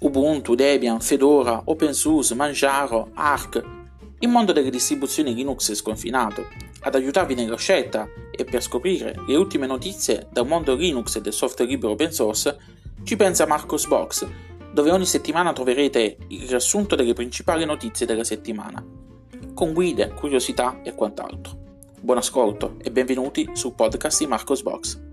Ubuntu, Debian, Fedora, OpenSUSE, Manjaro, Arc. Il mondo delle distribuzioni Linux è sconfinato. Ad aiutarvi nella scelta e per scoprire le ultime notizie dal mondo Linux e del software libero open source, ci pensa Marcos Box, dove ogni settimana troverete il riassunto delle principali notizie della settimana, con guide, curiosità e quant'altro. Buon ascolto e benvenuti sul podcast di Marcos Box.